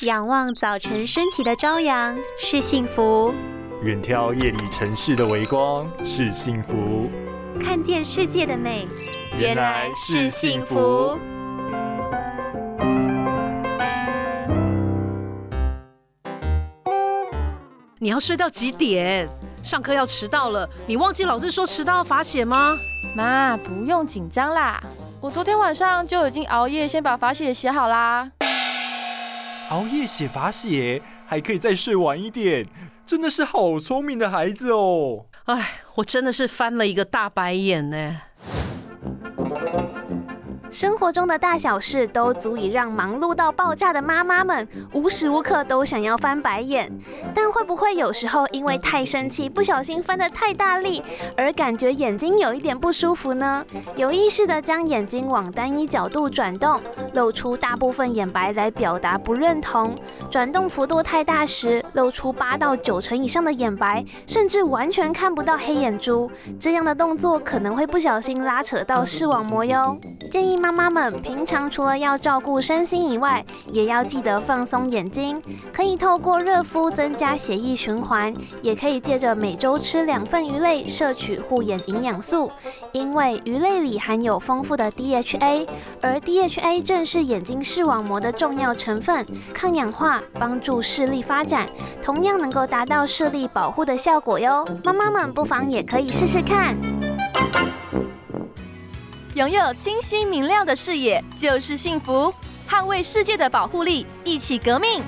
仰望早晨升起的朝阳是幸福，远眺夜里城市的微光是幸福，看见世界的美原来是幸福。你要睡到几点？上课要迟到了，你忘记老师说迟到要罚写吗？妈，不用紧张啦，我昨天晚上就已经熬夜先把罚写写好啦。熬夜写罚写，还可以再睡晚一点，真的是好聪明的孩子哦！哎，我真的是翻了一个大白眼呢。生活中的大小事都足以让忙碌到爆炸的妈妈们无时无刻都想要翻白眼，但会不会有时候因为太生气，不小心翻得太大力，而感觉眼睛有一点不舒服呢？有意识的将眼睛往单一角度转动，露出大部分眼白来表达不认同。转动幅度太大时，露出八到九成以上的眼白，甚至完全看不到黑眼珠。这样的动作可能会不小心拉扯到视网膜哟。建议妈妈们平常除了要照顾身心以外，也要记得放松眼睛。可以透过热敷增加血液循环，也可以借着每周吃两份鱼类摄取护眼营养素，因为鱼类里含有丰富的 DHA，而 DHA 正是眼睛视网膜的重要成分，抗氧化。帮助视力发展，同样能够达到视力保护的效果哟。妈妈们不妨也可以试试看。拥有清晰明亮的视野就是幸福，捍卫世界的保护力，一起革命。